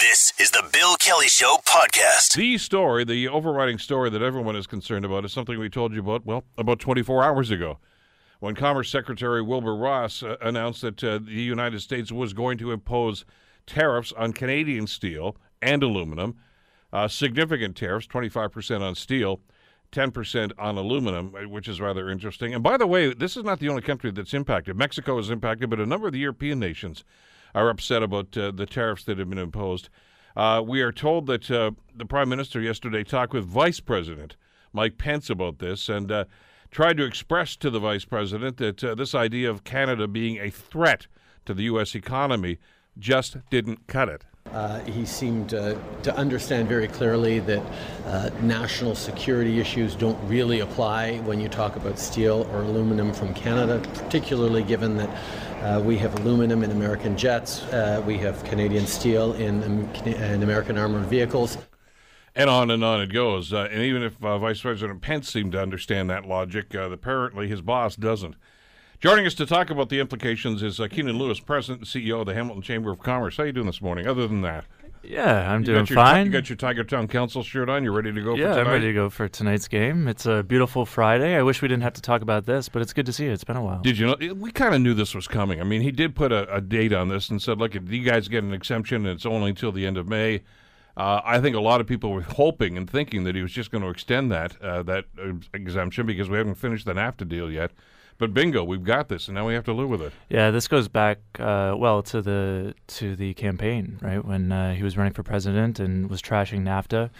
This is the Bill Kelly Show podcast. The story, the overriding story that everyone is concerned about, is something we told you about, well, about 24 hours ago when Commerce Secretary Wilbur Ross uh, announced that uh, the United States was going to impose tariffs on Canadian steel and aluminum, uh, significant tariffs, 25% on steel. 10% on aluminum, uh, which is rather interesting. And by the way, this is not the only country that's impacted. Mexico is impacted, but a number of the European nations are upset about uh, the tariffs that have been imposed. Uh, we are told that uh, the Prime Minister yesterday talked with Vice President Mike Pence about this and tried to express to the Vice President that this idea of Canada being a threat to the U.S. economy just didn't cut it. Uh, he seemed uh, to understand very clearly that uh, national security issues don't really apply when you talk about steel or aluminum from Canada, particularly given that uh, we have aluminum in American jets, uh, we have Canadian steel in, um, in American armored vehicles. And on and on it goes. Uh, and even if Vice President Pence seemed to understand that logic, apparently his boss doesn't. Joining us to talk about the implications is uh, Keanin Loomis, President and CEO of the Hamilton Chamber of Commerce. How are you doing this morning, other than that? Yeah, I'm you doing your, fine. You got your Tiger Town Council shirt on. You're ready to go yeah, I'm ready to go for tonight's game. It's a beautiful Friday. I wish we didn't have to talk about this, but it's good to see you. It's been a while. Did you know? We kind of knew this was coming. I mean, he did put a, a, date on this and said, look, you guys get an exemption, and it's only until the end of May. Uh, I think a lot of people were hoping and thinking that he was just going to extend that uh, that exemption because we haven't finished the NAFTA deal yet. But bingo, we've got this, and now we have to live with it. Yeah, this goes back uh, well to the to the campaign, right? When uh, he was running for president and was trashing NAFTA,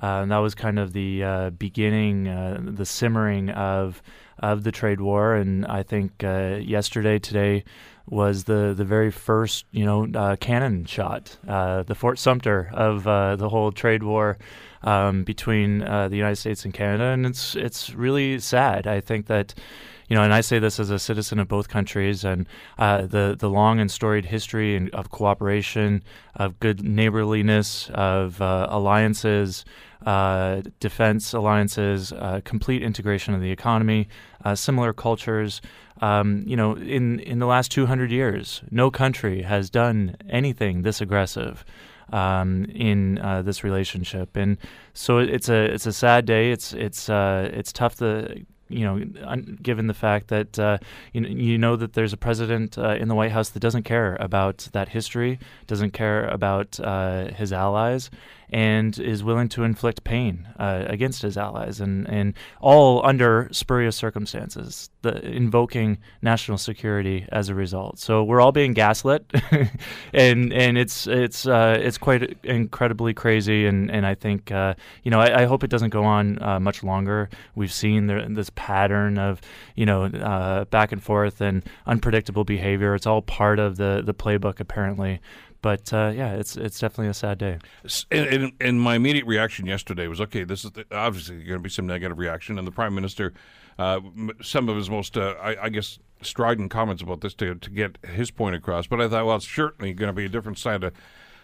uh, and that was kind of the uh, beginning, the simmering of of the trade war. And I think yesterday, today, was the the very first you know cannon shot, the Fort Sumter of the whole trade war. Um, between the United States and Canada, and it's it's really sad. I think that you know, and I say this as a citizen of both countries, and uh, the the long and storied history of cooperation, of good neighborliness, of uh, alliances, uh, defense alliances, uh, complete integration of the economy, uh, similar cultures. Um, you know, in in the last 200 years, no country has done anything this aggressive. Um, in uh, this relationship, and so it's a it's a sad day. It's it's uh, it's tough to you know, un- given the fact that uh, you, know, you know that there's a president uh, in the White House that doesn't care about that history, doesn't care about uh, his allies, and is willing to inflict pain uh, against his allies, and, and all under spurious circumstances, the, invoking national security as a result. So we're all being gaslit, and and it's it's uh, it's quite incredibly crazy, and and I think uh, you know I, I, hope it doesn't go on uh, much longer. We've seen this pattern of you know uh, back and forth and unpredictable behavior. It's all part of the the playbook apparently. But uh, yeah, it's it's definitely a sad day. And, and, and, my immediate reaction yesterday was, okay, this is the, obviously going to be some negative reaction, and the prime minister, uh, some of his most, uh, I, I, guess, strident comments about this to to get his point across. But I thought, well, it's certainly going to be a different side of,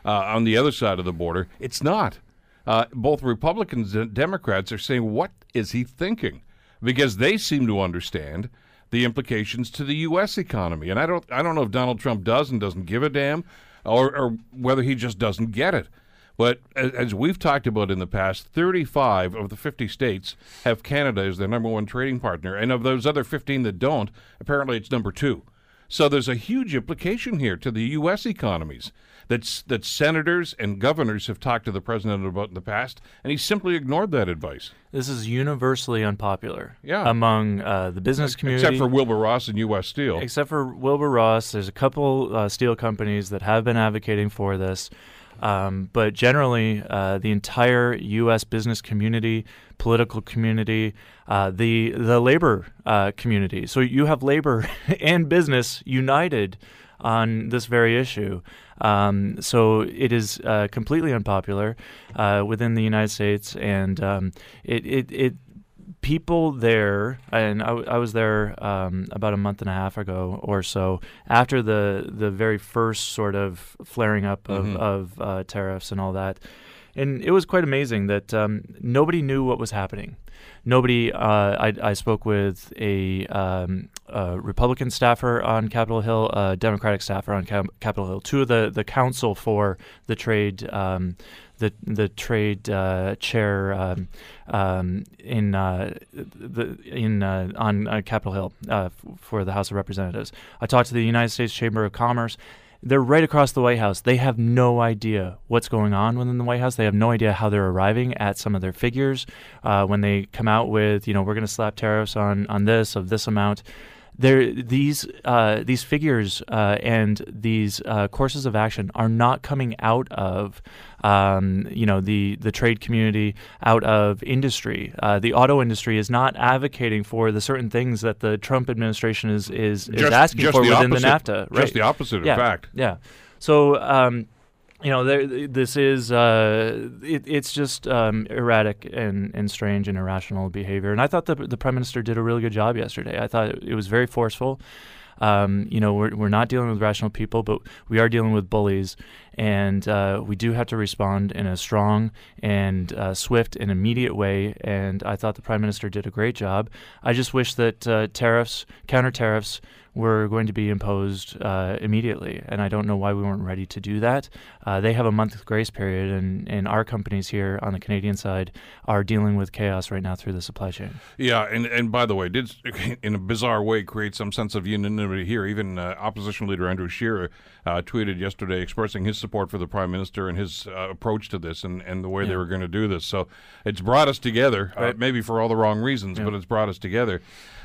uh, on the other side of the border. It's not. Uh, both Republicans and Democrats are saying, what is he thinking? Because they seem to understand the implications to the U.S. economy, and I don't, I don't know if Donald Trump does and doesn't give a damn or, or whether he just doesn't get it. But as we've talked about in the past, 35 of the 50 states have Canada as their number one trading partner. And of those other 15 that don't, apparently it's number two. So there's a huge implication here to the U.S. economies that, that senators and governors have talked to the president about in the past, and he simply ignored that advice. This is universally unpopular yeah. among uh, the business community. Except for Wilbur Ross and U.S. Steel. Except for Wilbur Ross. There's a couple uh, steel companies that have been advocating for this. Um, but generally, uh, the entire U.S. business community, political community, uh, the the labor uh, community. So you have labor and business united on this very issue. Um, so it is uh, completely unpopular uh, within the United States, and um, it, it, it people there, and I, I was there um, about a month and a half ago or so, after the the very first sort of flaring up of, mm-hmm. of uh, tariffs and all that, and it was quite amazing that um, nobody knew what was happening. Nobody. Uh, I, I spoke with a um, a Republican staffer on Capitol Hill, a Democratic staffer on Cap- Capitol Hill. Two of the, the counsel for the trade um, the the trade uh, chair um, um, in uh, the in uh, on uh, Capitol Hill uh, f- for the House of Representatives. I talked to the United States Chamber of Commerce. They're right across the White House. They have no idea what's going on within the White House. They have no idea how they're arriving at some of their figures when they come out with, you know, we're going to slap tariffs on on this of this amount there these uh, these figures uh, and these uh, courses of action are not coming out of um, you know the the trade community, out of industry. Uh, the auto industry is not advocating for the certain things that the Trump administration is is, is Just- asking just for the within opposite- the NAFTA. Just right. the opposite, yeah, fact. Yeah. So. Um, you know, there, this is uh, it, it's just um, erratic and, and strange and irrational behavior. And I thought the the prime minister did a really good job yesterday. I thought it was very forceful. Um, you know, we're, we're not dealing with rational people, but we are dealing with bullies, and uh, we do have to respond in a strong and uh, swift and immediate way. And I thought the prime minister did a great job. I just wish that uh, tariffs, counter tariffs, were going to be imposed uh, immediately, and I don't know why we weren't ready to do that. Uh, they have a month grace period, and, and our companies here on the Canadian side are dealing with chaos right now through the supply chain. Yeah, and, and by the way, did in a bizarre way create some sense of unanimity here. Even uh, opposition leader Andrew Scheer uh, tweeted yesterday expressing his support for the prime minister and his uh, approach to this and, and the way they were going to do this. So it's brought us together, uh, Right. maybe for all the wrong reasons, Yeah. but it's brought us together.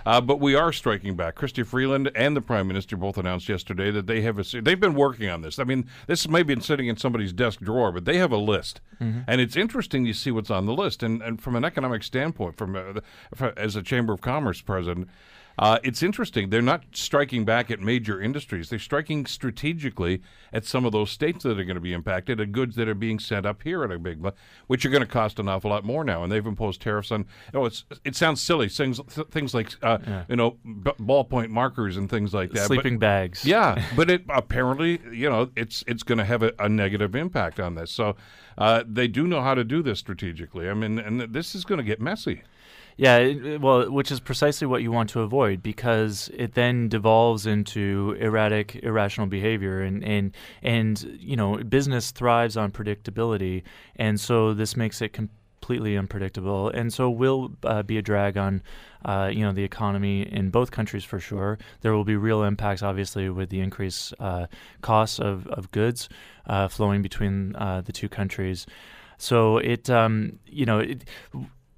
Uh, but we are striking back. Chrystia Freeland and the prime minister both announced yesterday that they have a. They've been working on this. I mean, this may have been sitting in somebody's desk drawer, but they have a list, and it's interesting to see what's on the list. And and from an economic standpoint, from, uh, the, fr as a chamber of commerce president. Uh, it's interesting. They're not striking back at major industries. They're striking strategically at some of those states that are going to be impacted, at goods that are being sent up here at a big, which are going to cost an awful lot more now. And they've imposed tariffs on. Oh, it's it sounds silly. Things th- things like uh, you know b- ballpoint markers and things like that. but- Sleeping bags. yeah, but it apparently, you know, it's it's going to have a, a negative impact on this. So uh, they do know how to do this strategically. I mean, and this is going to get messy. Yeah, well, which is precisely what you want to avoid because it then devolves into erratic, irrational behavior, and and and you know, business thrives on predictability, and so this makes it completely unpredictable, and so will uh, be a drag on. Uh, you know the economy in both countries for sure. There will be real impacts, obviously, with the increased uh, costs of, of goods uh, flowing between uh, the two countries. So it, um, you know, it,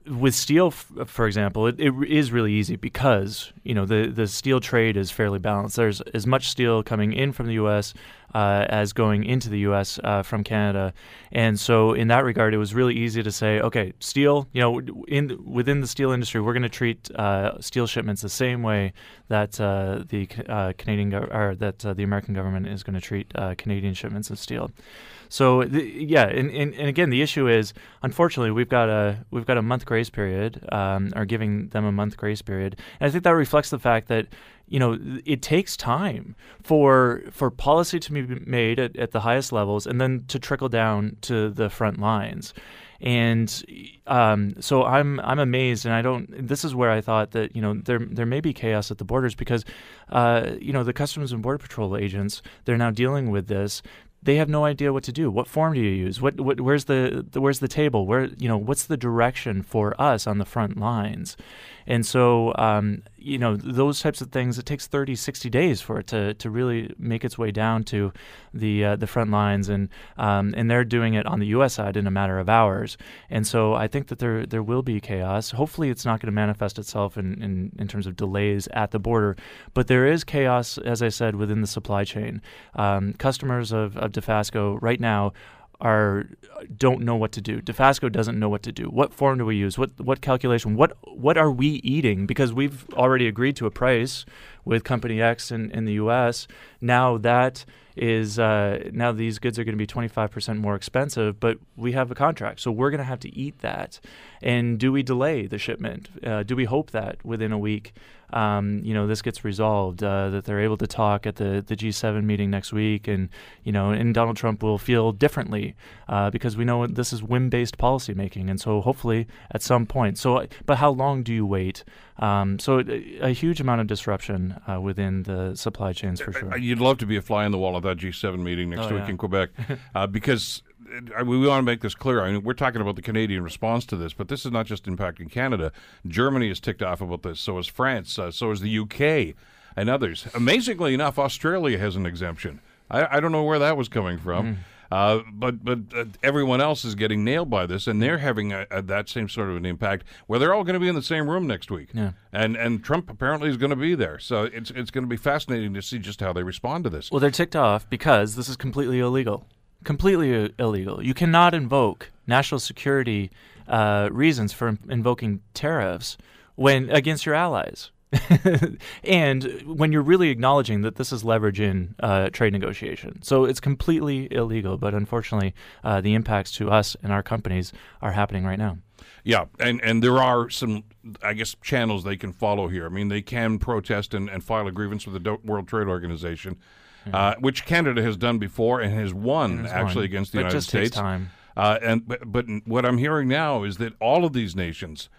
with steel, for example, it, it is really easy because you know the the steel trade is fairly balanced. There's as much steel coming in from the U.S. Uh, as going into the U.S. Uh, from Canada, and so in that regard, it was really easy to say, okay, steel. You know, in within the steel industry, we're going to treat uh, steel shipments the same way that uh, the uh, Canadian gov- or that the American government is going to treat Canadian shipments of steel. So the, yeah, and, and, and again, the issue is unfortunately we've got a we've got a month grace period, um, or giving them a month grace period, and I think that reflects the fact that you know it takes time for for policy to be made at, at the highest levels and then to trickle down to the front lines. And um, so I'm I'm amazed, and I don't. This is where I thought that you know there there may be chaos at the borders because uh, you know the Customs and Border Patrol agents they're now dealing with this they have no idea what to do. What form do you use? What, what where's the, the where's the table? Where you know what's the direction for us on the front lines? And so um, you know those types of things. It takes 30, 60 days for it to, to really make its way down to the uh, the front lines, and um, and they're doing it on the U.S. side in a matter of hours. And so I think that there there will be chaos. Hopefully, it's not going to manifest itself in, in in terms of delays at the border, but there is chaos, as I said, within the supply chain. Um, customers of, of Dofasco right now are don't know what to do. Dofasco doesn't know what to do. What form do we use? What what calculation? What what are we eating? Because we've already agreed to a price with Company X in, in the U.S. Now that is uh, now these goods are going to be 25% more expensive, but we have a contract, so we're going to have to eat that. And do we delay the shipment? Uh, do we hope that within a week? um, you know this gets resolved, uh, that they're able to talk at the, the G7 meeting next week, and you know, and Donald Trump will feel differently uh, because we know this is whim-based policymaking, and so hopefully at some point. So, but how long do you wait? Um, so a, a, huge amount of disruption uh, within the supply chains for sure. You'd love to be a fly on the wall at that G7 meeting next oh, week yeah. in Quebec, uh, because uh, we want to make this clear. I mean, we're talking about the Canadian response to this, but this is not just impacting Canada. Germany is ticked off about this. So is France. Uh, so is the UK and others. Amazingly enough, Australia has an exemption. I, I don't know where that was coming from. Mm. Uh, but but uh, everyone else is getting nailed by this, and they're having a, a, that same sort of an impact. Where they're all going to be in the same room next week, yeah. and and Trump apparently is going to be there. So it's it's going to be fascinating to see just how they respond to this. Well, they're ticked off because this is completely illegal. Completely illegal. You cannot invoke national security uh, reasons for invoking tariffs when against your allies. and when you're really acknowledging that this is leverage in uh, trade negotiation. So it's completely illegal, but unfortunately, uh, the impacts to us and our companies are happening right now. Yeah, and, and there are some, I guess, channels they can follow here. I mean, they can protest and, and file a grievance with the World Trade Organization, mm-hmm. uh, which Canada has done before and has won, actually, won. against the but United States. Time. Uh, and but, but what I'm hearing now is that all of these nations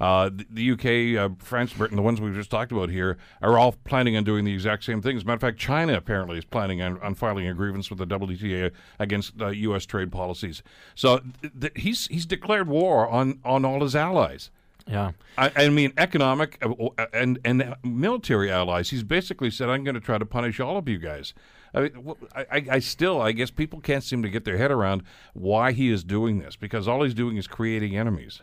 uh, the, the, UK, uh, France, Britain, the ones we've just talked about here, are all planning on doing the exact same thing. As a matter of fact, China apparently is planning on, on filing a grievance with the WTA against uh, U.S. trade policies. So th- th- he's he's declared war on, on all his allies. Yeah, I, I mean economic uh, and and military allies. He's basically said, "I'm going to try to punish all of you guys." I, I, I, still, I guess people can't seem to get their head around why he is doing this because all he's doing is creating enemies.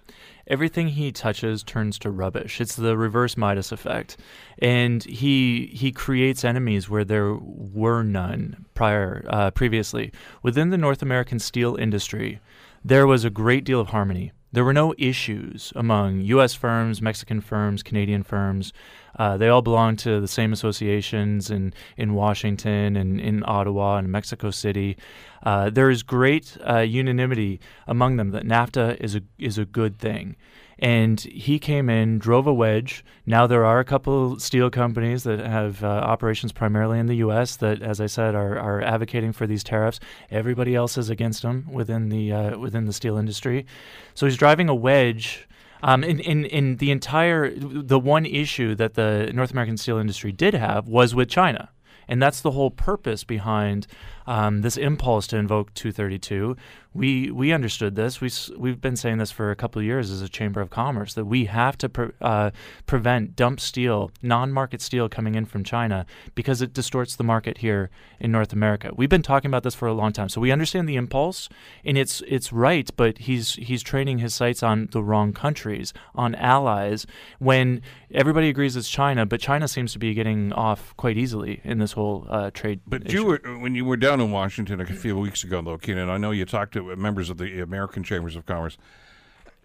Everything he touches turns to rubbish. It's the reverse Midas effect, and he he creates enemies where there were none prior uh, previously within the North American steel industry. There was a great deal of harmony. There were no issues among U.S. firms, Mexican firms, Canadian firms. Uh, they all belong to the same associations in, in Washington and in Ottawa and Mexico City. Uh, there is great uh, unanimity among them that NAFTA is a is a good thing. And he came in, drove a wedge. Now there are a couple steel companies that have uh, operations primarily in the U.S. that, as I said, are, are advocating for these tariffs. Everybody else is against them within the uh, within the steel industry. So he's driving a wedge um, in, in, in the entire, the one issue that the North American steel industry did have was with China. And that's the whole purpose behind um, this impulse to invoke 232. We we understood this. We we've been saying this for a couple of years as a chamber of commerce that we have to pre- uh, prevent dump steel, non-market steel coming in from China because it distorts the market here in North America. We've been talking about this for a long time, so we understand the impulse, and it's it's right. But he's he's training his sights on the wrong countries, on allies. When everybody agrees it's China, but China seems to be getting off quite easily in this whole uh, trade. But issue. you were when you were down in Washington a few weeks ago, though, Keanin. I know you talked to members of the American Chambers of Commerce.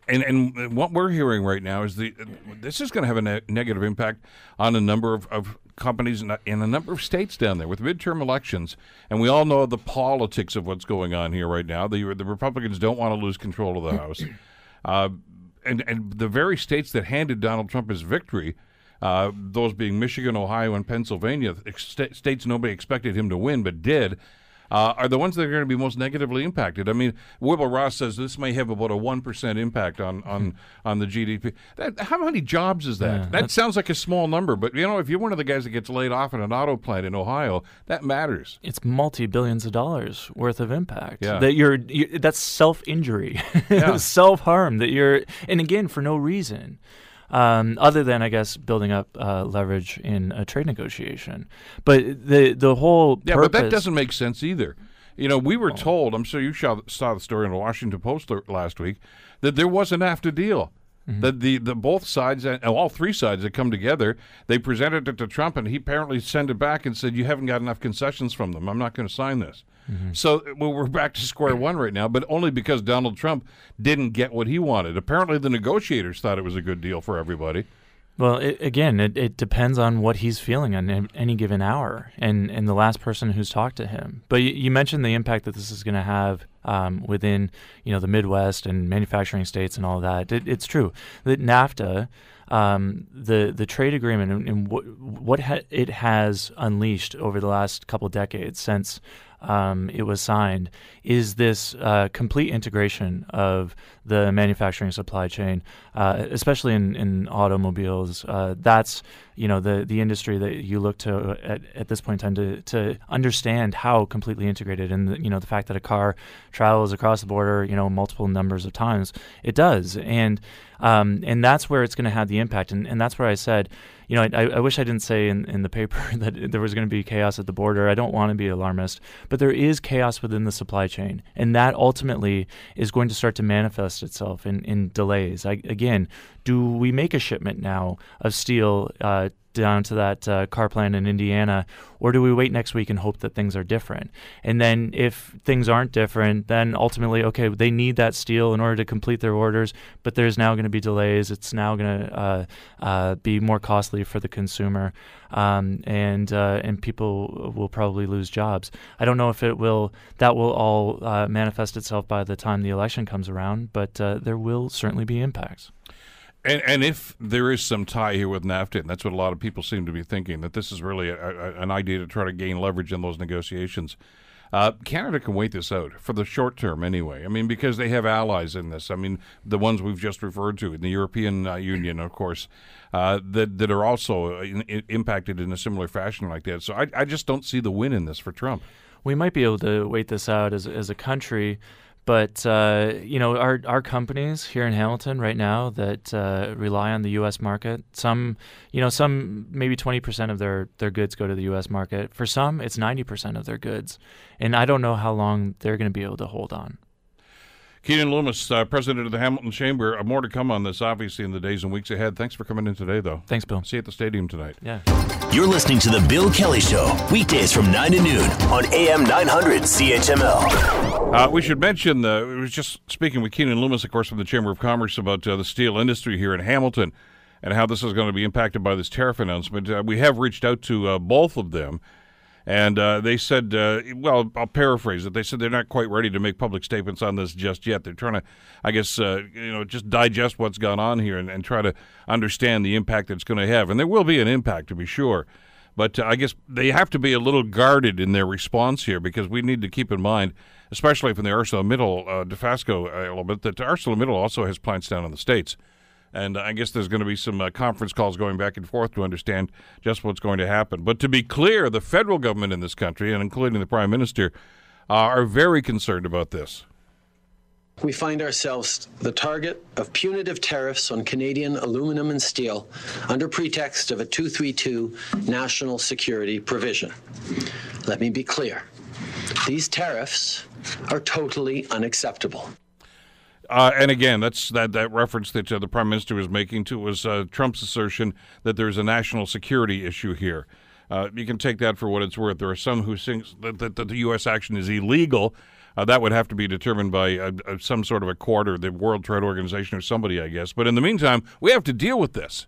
And, and what we're hearing right now is the this is going to have a ne- negative impact on a number of, of companies in a, in a, number of states down there with midterm elections, and we all know the politics of what's going on here right now. The the Republicans don't want to lose control of the House, uh, and and the very states that handed Donald Trump his victory, uh, those being Michigan, Ohio, and Pennsylvania, st- states nobody expected him to win but did uh, are the ones that are going to be most negatively impacted. I mean, Wilbur Ross says this may have about a one percent impact on on on the GDP. That, how many jobs is that? Yeah, that sounds like a small number, but you know, if you're one of the guys that gets laid off in an auto plant in Ohio, that matters. It's multi billions of dollars worth of impact. Yeah. That you're, you, that's self injury, Yeah. self harm. That you're, and again for no reason. Um, other than I guess building up uh, leverage in a trade negotiation, but the the whole Yeah, purpose, but that doesn't make sense either. You know, we were told. I'm sure you saw, saw the story in the Washington Post l- last week that there was a NAFTA deal. That the, the both sides and all three sides had come together. They presented it to Trump, and he apparently sent it back and said, "You haven't got enough concessions from them. I'm not going to sign this." So well, we're back to square one right now, but only because Donald Trump didn't get what he wanted. Apparently, the negotiators thought it was a good deal for everybody. Well, it, again, it, it depends on what he's feeling on any given hour and, and the last person who's talked to him. But you, you mentioned the impact that this is going to have um, within you know the Midwest and manufacturing states and all that. It, it's true that NAFTA, um, the the trade agreement, and, and what what ha- it has unleashed over the last couple decades since um, it was signed is this uh, complete integration of the manufacturing supply chain, uh, especially in, in automobiles. Uh, that's you know the the industry that you look to at, at this point in time to, to understand how completely integrated and the, you know the fact that a car travels across the border you know multiple numbers of times it does and um, and that's where it's going to have the impact and, and that's where I said you know, I, I wish I didn't say in, in the paper that there was going to be chaos at the border. I don't want to be alarmist, but there is chaos within the supply chain, and that ultimately is going to start to manifest itself in, in delays. I, again, do we make a shipment now of steel uh, down to that uh, car plant in Indiana, or do we wait next week and hope that things are different? And then if things aren't different, then ultimately, okay, they need that steel in order to complete their orders, but there's now going to be delays. It's now going to uh, uh, be more costly for the consumer, um, and uh, and people will probably lose jobs. I don't know if it will. That will all uh, manifest itself by the time the election comes around, but uh, there will certainly be impacts. And, and if there is some tie here with NAFTA, and that's what a lot of people seem to be thinking, that this is really a, a, an idea to try to gain leverage in those negotiations. Uh, Canada can wait this out for the short term anyway. I mean, because they have allies in this. I mean, the ones we've just referred to in the European uh, Union, of course, uh, that that are also in, in, impacted in a similar fashion like that. So I, I just don't see the win in this for Trump. We might be able to wait this out as as a country. But uh, you know, our our companies here in Hamilton right now that uh, rely on the U.S. market, some you know, some maybe twenty percent of their their goods go to the U.S. market. For some, it's ninety percent of their goods, and I don't know how long they're going to be able to hold on. Keanin Loomis, uh, president of the Hamilton Chamber. Uh, more to come on this, obviously, in the days and weeks ahead. Thanks for coming in today, though. Thanks, Bill. See you at the stadium tonight. Yeah. You're listening to The Bill Kelly Show, weekdays from 9 to noon on AM 900 CHML. Uh, we should mention, uh, we were just speaking with Keanin Loomis, of course, from the Chamber of Commerce about uh, the steel industry here in Hamilton and how this is going to be impacted by this tariff announcement. Uh, we have reached out to uh, both of them. And uh, they said, uh, well, I'll paraphrase it. They said they're not quite ready to make public statements on this just yet. They're trying to, I guess, uh, you know, just digest what's gone on here and, and try to understand the impact it's going to have. And there will be an impact, to be sure. But uh, I guess they have to be a little guarded in their response here because we need to keep in mind, especially from the ArcelorMittal uh, Dofasco element, that ArcelorMittal also has plants down in the States. And I guess there's going to be some uh, conference calls going back and forth to understand just what's going to happen. But to be clear, the federal government in this country, and including the prime minister, uh, are very concerned about this. We find ourselves the target of punitive tariffs on Canadian aluminum and steel under pretext of a 232 national security provision. Let me be clear these tariffs are totally unacceptable. Uh, and again, that's that, that reference that uh, the prime minister was making to was uh, Trump's assertion that there's a national security issue here. Uh, you can take that for what it's worth. There are some who think that, that, that the U.S. action is illegal. Uh, that would have to be determined by uh, some sort of a court or the World Trade Organization or somebody, I guess. But in the meantime, we have to deal with this.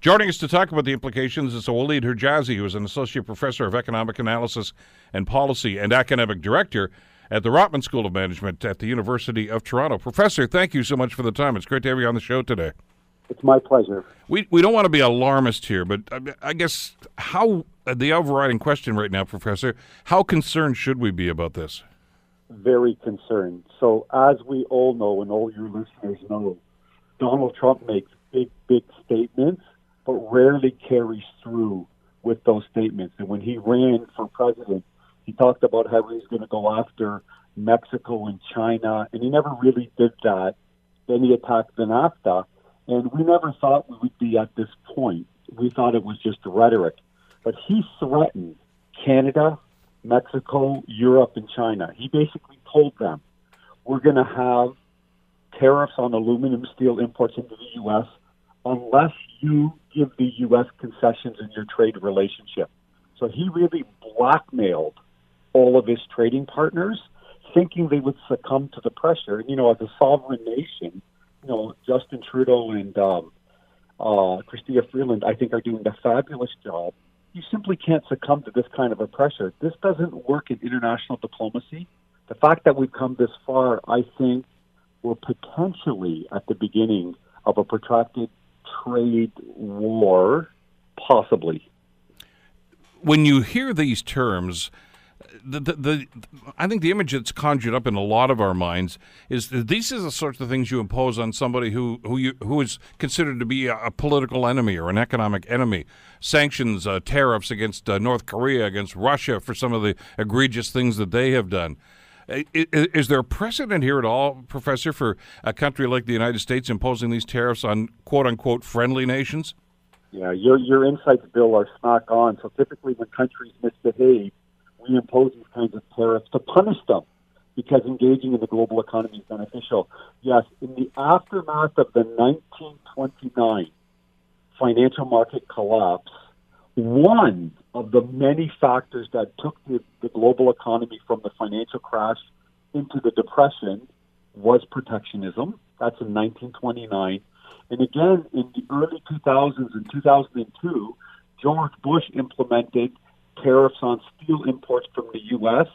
Joining us to talk about the implications is Walid Hejazi, who is an associate professor of economic analysis and policy and academic director at the Rotman School of Management at the University of Toronto. Professor, thank you so much for the time. It's great to have you on the show today. It's my pleasure. We, we don't want to be alarmist here, but I guess how uh, the overriding question right now, Professor, how concerned should we be about this? Very concerned. So, as we all know, and all your listeners know, Donald Trump makes big, big statements, but rarely carries through with those statements. And when he ran for president, he talked about how he was going to go after Mexico and China, and he never really did that. Then he attacked the NAFTA, and we never thought we would be at this point. We thought it was just rhetoric. But he threatened Canada, Mexico, Europe, and China. He basically told them, we're going to have tariffs on aluminum steel imports into the U.S. unless you give the U.S. concessions in your trade relationship. So he really blackmailed all of his trading partners, thinking they would succumb to the pressure. You know, as a sovereign nation, you know, Justin Trudeau and um, uh, Chrystia Freeland, I think, are doing a fabulous job. You simply can't succumb to this kind of a pressure. This doesn't work in international diplomacy. The fact that we've come this far, I think, we're potentially at the beginning of a protracted trade war, possibly. When you hear these terms, the, the, I think the image that's conjured up in a lot of our minds is that these are the sorts of things you impose on somebody who who you who is considered to be a, political enemy or an economic enemy. Sanctions, uh, tariffs against uh, North Korea, against Russia for some of the egregious things that they have done. Is, is there precedent here at all, Professor, for a country like the United States imposing these tariffs on quote unquote friendly nations? Yeah, your your insights, Bill, are smack on. So typically, when countries misbehave, we impose these kinds of tariffs to punish them because engaging in the global economy is beneficial. Yes, in the aftermath of the 1929 financial market collapse, one of the many factors that took the, the global economy from the financial crash into the depression was protectionism. That's in 1929. And again, in the early 2000s and 2002, George Bush implemented tariffs on steel imports from the U.S.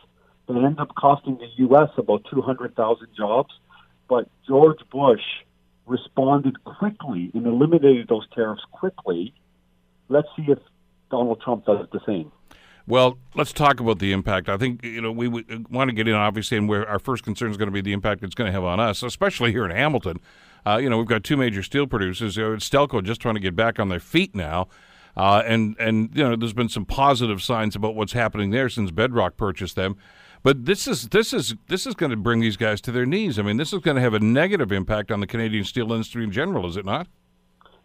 that ended up costing the U.S. about 200,000 jobs. But George Bush responded quickly and eliminated those tariffs quickly. Let's see if Donald Trump does the same. Well, let's talk about the impact. I think you know we want to get in obviously, and where our first concern is going to be the impact it's going to have on us, especially here in Hamilton. Uh, you know, we've got two major steel producers. Stelco just trying to get back on their feet now. Uh, and and you know, there's been some positive signs about what's happening there since Bedrock purchased them. But this is this is this is going to bring these guys to their knees. I mean, this is going to have a negative impact on the Canadian steel industry in general, is it not?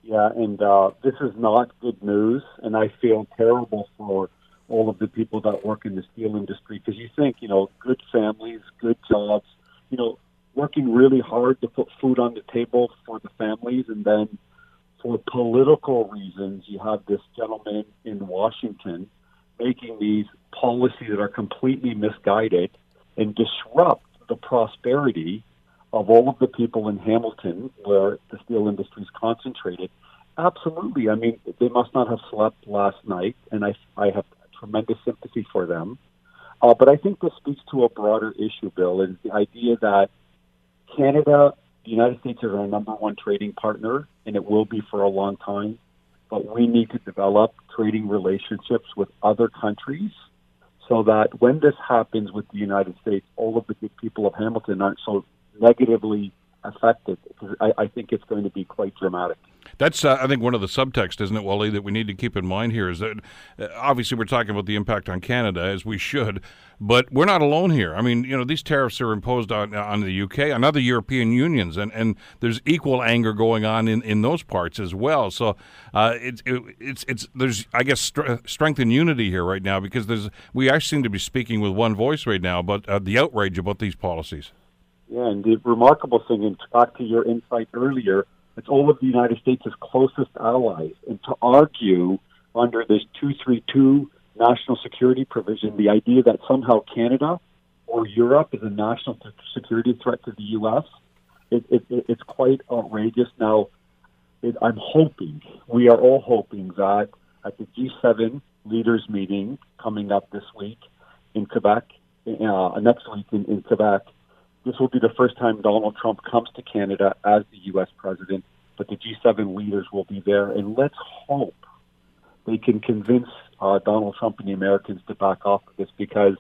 Yeah, and uh, this is not good news, and I feel terrible for all of the people that work in the steel industry because you think, you know, good families, good jobs, you know, working really hard to put food on the table for the families, and then for political reasons, you have this gentleman in Washington making these policies that are completely misguided and disrupt the prosperity of all of the people in Hamilton where the steel industry is concentrated. Absolutely. I mean, they must not have slept last night, and I, I have tremendous sympathy for them. Uh, but I think this speaks to a broader issue, Bill, is the idea that Canada the United States is our number one trading partner, and it will be for a long time. But we need to develop trading relationships with other countries so that when this happens with the United States, all of the good people of Hamilton aren't so negatively affected. Because I, I think it's going to be quite dramatic. That's, uh, I think, one of the subtext, isn't it, Wally, that we need to keep in mind here is that uh, obviously we're talking about the impact on Canada, as we should, but we're not alone here. I mean, you know, these tariffs are imposed on, on the UK, on other European unions, and, and there's equal anger going on in, in those parts as well. So uh, it, it, it's, it's, there's, I guess, st- strength and unity here right now because there's, we are seem to be speaking with one voice right now about uh, the outrage about these policies. Yeah, and the remarkable thing, and to back to your insight earlier, it's all of the United States' closest allies. And to argue under this 232 national security provision, the idea that somehow Canada or Europe is a national security threat to the U.S., it, it, it's quite outrageous. Now, it, I'm hoping, we are all hoping that at the G7 leaders meeting coming up this week in Quebec, uh, next week in, in Quebec, this will be the first time Donald Trump comes to Canada as the U.S. president, but the G7 leaders will be there. And let's hope they can convince uh, Donald Trump and the Americans to back off of this because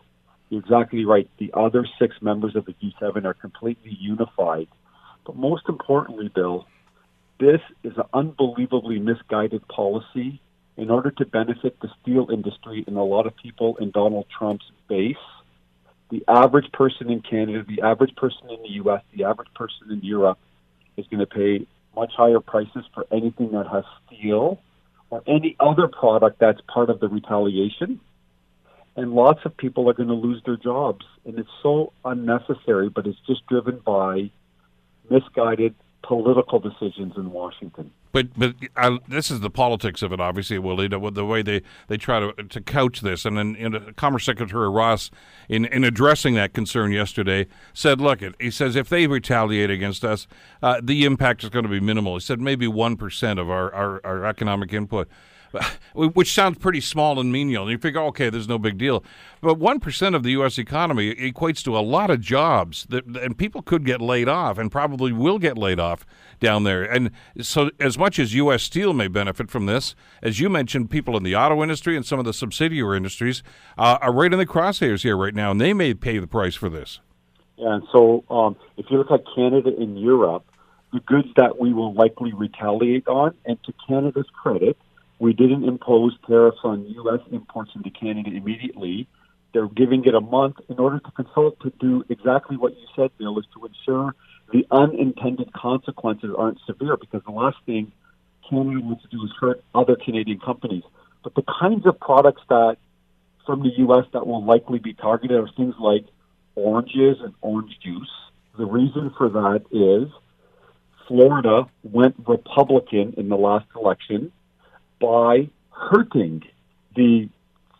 you're exactly right. The other six members of the G7 are completely unified. But most importantly, Bill, this is an unbelievably misguided policy in order to benefit the steel industry and a lot of people in Donald Trump's base the average person in Canada, the average person in the U.S., the average person in Europe is going to pay much higher prices for anything that has steel or any other product that's part of the retaliation. And lots of people are going to lose their jobs. And it's so unnecessary, but it's just driven by misguided political decisions in Washington. But but this is the politics of it, obviously, Willie. The, the way they, they try to to couch this, and then know, Commerce Secretary Ross, in in addressing that concern yesterday, said, "Look, it." He says if they retaliate against us, uh, the impact is going to be minimal. He said maybe one percent of our, our, our economic input. which sounds pretty small and menial. And you figure, okay, there's no big deal. But 1% of the U.S. economy equates to a lot of jobs, that, and people could get laid off and probably will get laid off down there. And so, as much as U.S. Steel may benefit from this, as you mentioned, people in the auto industry and some of the subsidiary industries uh, are right in the crosshairs here right now, and they may pay the price for this. Yeah, and so um, if you look at Canada and Europe, the goods that we will likely retaliate on, and to Canada's credit, we didn't impose tariffs on U.S. imports into Canada immediately. They're giving it a month in order to consult to do exactly what you said, Bill, is to ensure the unintended consequences aren't severe because the last thing Canada wants to do is hurt other Canadian companies. But the kinds of products that from the U.S. that will likely be targeted are things like oranges and orange juice. The reason for that is Florida went Republican in the last election by hurting the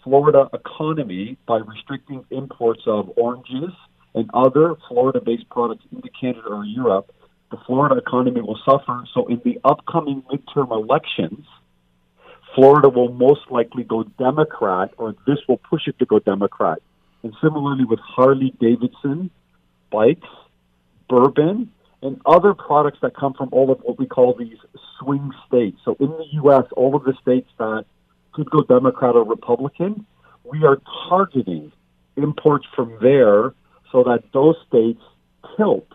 Florida economy by restricting imports of oranges and other Florida based products into Canada or Europe. The Florida economy will suffer. So, in the upcoming midterm elections, Florida will most likely go Democrat, or this will push it to go Democrat. And similarly with Harley Davidson bikes, bourbon, and other products that come from all of what we call these swing states. So in the U.S., all of the states that could go Democrat or Republican, we are targeting imports from there so that those states tilt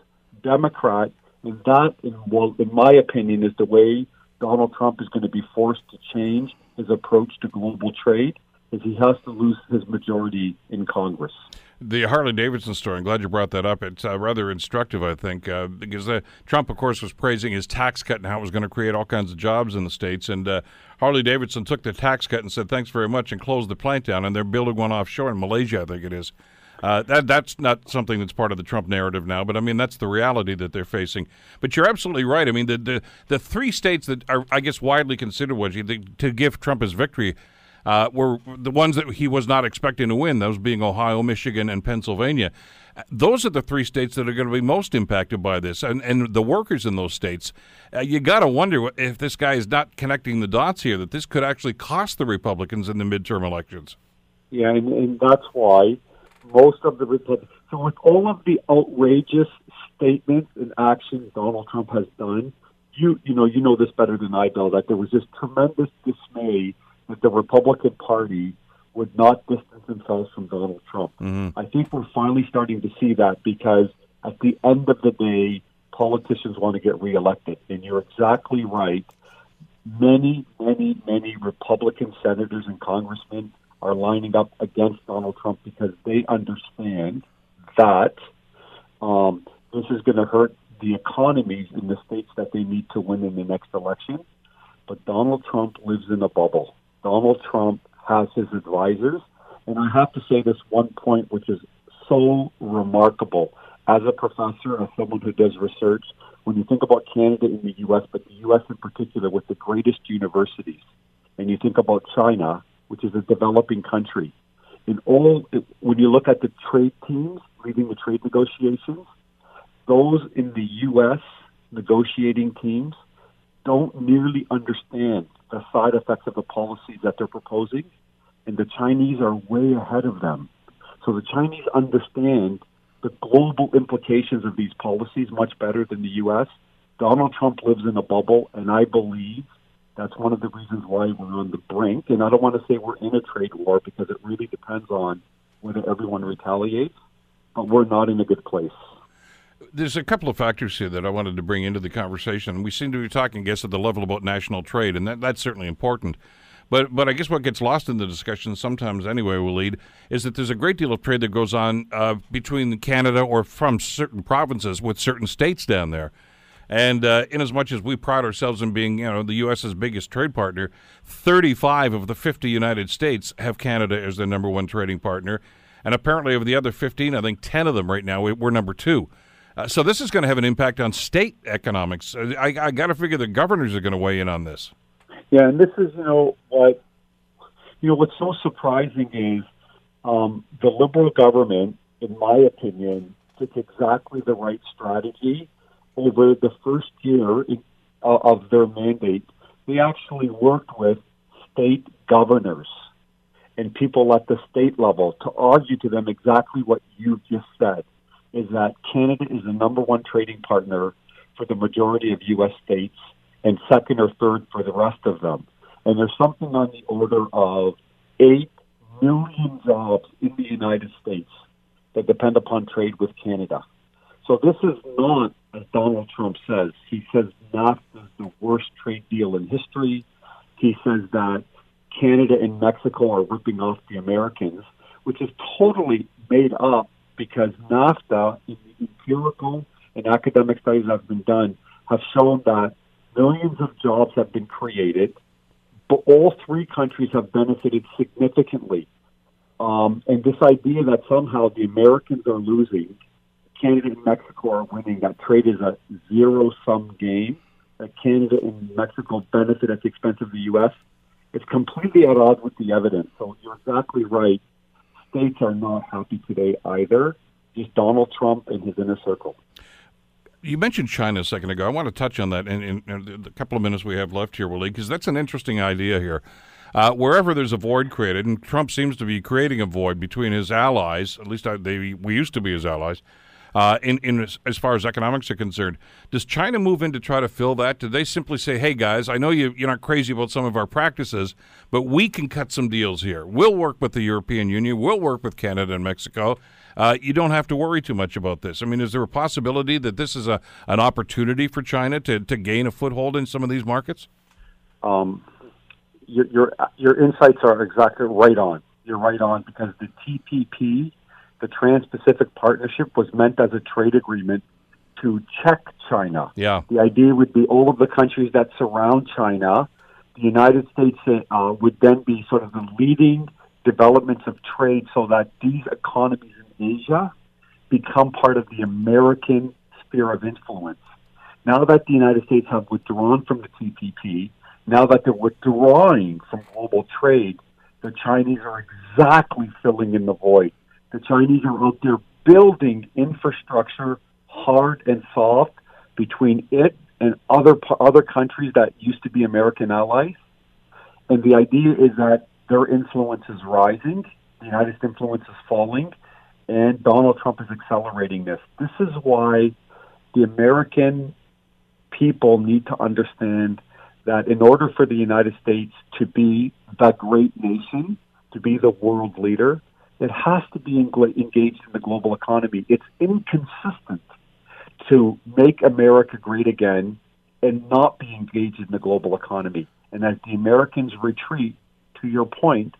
Democrat. And that, in, well, in my opinion, is the way Donald Trump is going to be forced to change his approach to global trade is he has to lose his majority in Congress. The Harley Davidson story, I'm glad you brought that up. It's uh, rather instructive, I think, uh, because uh, Trump, of course, was praising his tax cut and how it was going to create all kinds of jobs in the States. And uh, Harley Davidson took the tax cut and said, thanks very much, and closed the plant down. And they're building one offshore in Malaysia, I think it is. Uh, that that's not something that's part of the Trump narrative now, but I mean that's the reality that they're facing. But you're absolutely right. I mean the the, the three states that are I guess widely considered was to give Trump his victory uh, were the ones that he was not expecting to win, those being Ohio, Michigan, and Pennsylvania. Those are the three states that are going to be most impacted by this, and, and the workers in those states. Uh, you got to wonder if this guy is not connecting the dots here, that this could actually cost the Republicans in the midterm elections. Yeah, and, and that's why most of the Republicans. So, with all of the outrageous statements and actions Donald Trump has done, you you know you know this better than I, Bill, that there was this tremendous dismay that the Republican Party would not distance themselves from Donald Trump. Mm-hmm. I think we're finally starting to see that because at the end of the day, politicians want to get reelected. And you're exactly right. Many, many, many Republican senators and congressmen are lining up against Donald Trump because they understand that um, this is going to hurt the economies in the states that they need to win in the next election. But Donald Trump lives in a bubble. Donald Trump has his advisors. And I have to say this one point, which is so remarkable. As a professor, as someone who does research, when you think about Canada and the U.S., but the U.S. in particular, with the greatest universities, and you think about China, which is a developing country, in all, when you look at the trade teams leading the trade negotiations, those in the U.S. negotiating teams don't nearly understand the side effects of the policies that they're proposing, and the Chinese are way ahead of them. So the Chinese understand the global implications of these policies much better than the U.S. Donald Trump lives in a bubble, and I believe that's one of the reasons why we're on the brink. And I don't want to say we're in a trade war because it really depends on whether everyone retaliates, but we're not in a good place there's a couple of factors here that I wanted to bring into the conversation. We seem to be talking, I guess, at the level about national trade, and that, that's certainly important. But but I guess what gets lost in the discussion sometimes, anyway, Walid is that there's a great deal of trade that goes on uh, between Canada or from certain provinces with certain states down there. And uh, in as much as we pride ourselves in being, you know, the U.S.'s biggest trade partner, 35 of the 50 United States have Canada as their number one trading partner. And apparently, of the other 15, I think 10 of them right now, we're number two. Uh, so this is going to have an impact on state economics. Uh, I, I got to figure the governors are going to weigh in on this. Yeah, and this is you know what you know what's so surprising is um, the liberal government, in my opinion, took exactly the right strategy over the first year in, uh, of their mandate. They actually worked with state governors and people at the state level to argue to them exactly what you've just said is that Canada is the number one trading partner for the majority of U.S. states and second or third for the rest of them. And there's something on the order of 8 million jobs in the United States that depend upon trade with Canada. So this is not, as Donald Trump says, he says NAFTA is the worst trade deal in history. He says that Canada and Mexico are ripping off the Americans, which is totally made up because NAFTA, in the empirical and academic studies that have been done, have shown that millions of jobs have been created, but all three countries have benefited significantly. Um, and this idea that somehow the Americans are losing, Canada and Mexico are winning, that trade is a zero sum game, that Canada and Mexico benefit at the expense of the U.S., it's completely at odds with the evidence. So you're exactly right. States are not happy today either. Just Donald Trump and his inner circle. You mentioned China a second ago. I want to touch on that in, in, in the couple of minutes we have left here, Willie, because that's an interesting idea here. Uh, wherever there's a void created, and Trump seems to be creating a void between his allies, at least they, we used to be his allies, uh, in, in as far as economics are concerned. Does China move in to try to fill that? Do they simply say, "Hey guys, I know you you're not crazy about some of our practices, but we can cut some deals here. We'll work with the European Union. We'll work with Canada and Mexico." Uh, you don't have to worry too much about this. I mean, is there a possibility that this is a an opportunity for China to, to gain a foothold in some of these markets? Um, your, your your insights are exactly right on. You're right on because the TPP the Trans-Pacific Partnership was meant as a trade agreement to check China. Yeah. The idea would be all of the countries that surround China, the United States uh, would then be sort of the leading developments of trade so that these economies in Asia become part of the American sphere of influence. Now that the United States have withdrawn from the TPP, now that they're withdrawing from global trade, the Chinese are exactly filling in the void. The Chinese are out there building infrastructure, hard and soft, between it and other other countries that used to be American allies. And the idea is that their influence is rising, the United States influence is falling, and Donald Trump is accelerating this. This is why the American people need to understand that in order for the United States to be the great nation, to be the world leader, it has to be engaged in the global economy. It's inconsistent to make America great again and not be engaged in the global economy. And as the Americans retreat, to your point,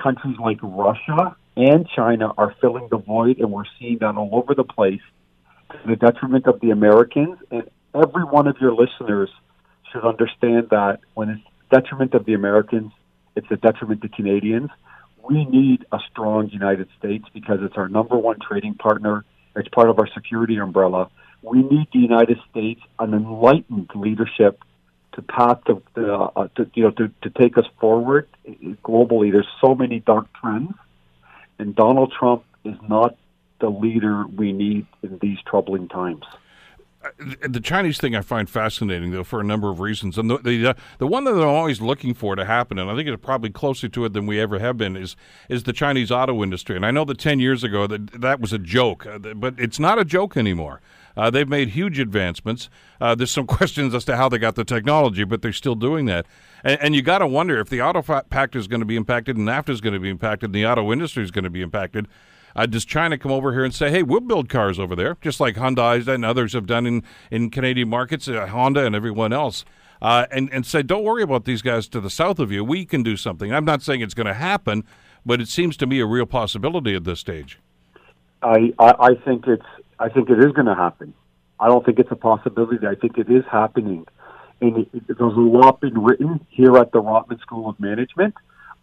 countries like Russia and China are filling the void, and we're seeing that all over the place to the detriment of the Americans. And every one of your listeners should understand that when it's detriment of the Americans, it's a detriment to Canadians we need a strong United States because it's our number one trading partner. It's part of our security umbrella. We need the United States, an enlightened leadership, to path to, uh, to you know to, to take us forward globally. There's so many dark trends, and Donald Trump is not the leader we need in these troubling times the Chinese thing I find fascinating, though, for a number of reasons. And the the, uh, the one that I'm always looking for to happen, and I think it's probably closer to it than we ever have been, is is the Chinese auto industry. And I know that ten years ago that that was a joke, uh, but it's not a joke anymore. Uh, they've made huge advancements. Uh, there's some questions as to how they got the technology, but they're still doing that. And, and you got to wonder if the auto pact is going to be impacted, and NAFTA is going to be impacted, and the auto industry is going to be impacted. Uh, does China come over here and say, hey, we'll build cars over there, just like Hyundai and others have done in, in Canadian markets, uh, Honda and everyone else? Uh, and, and say, don't worry about these guys to the south of you. We can do something. I'm not saying it's going to happen, but it seems to me a real possibility at this stage. I, I, I think it's I think it is going to happen. I don't think it's a possibility. I think it is happening. And it, it, there's a lot been written here at the Rotman School of Management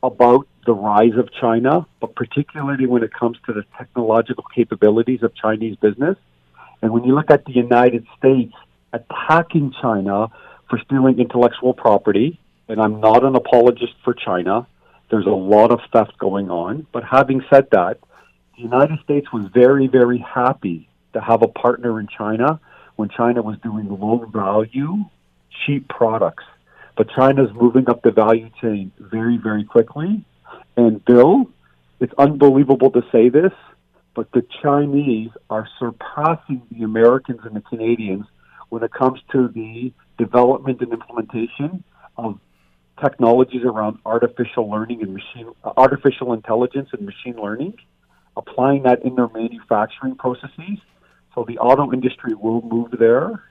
about the rise of China, but particularly when it comes to the technological capabilities of Chinese business. And when you look at the United States attacking China for stealing intellectual property, and I'm not an apologist for China, there's a lot of theft going on. But having said that, the United States was very, very happy to have a partner in China when China was doing low value, cheap products. But China's moving up the value chain very, very quickly. And Bill, it's unbelievable to say this, but the Chinese are surpassing the Americans and the Canadians when it comes to the development and implementation of technologies around artificial learning and machine uh, artificial intelligence and machine learning, applying that in their manufacturing processes. So the auto industry will move there.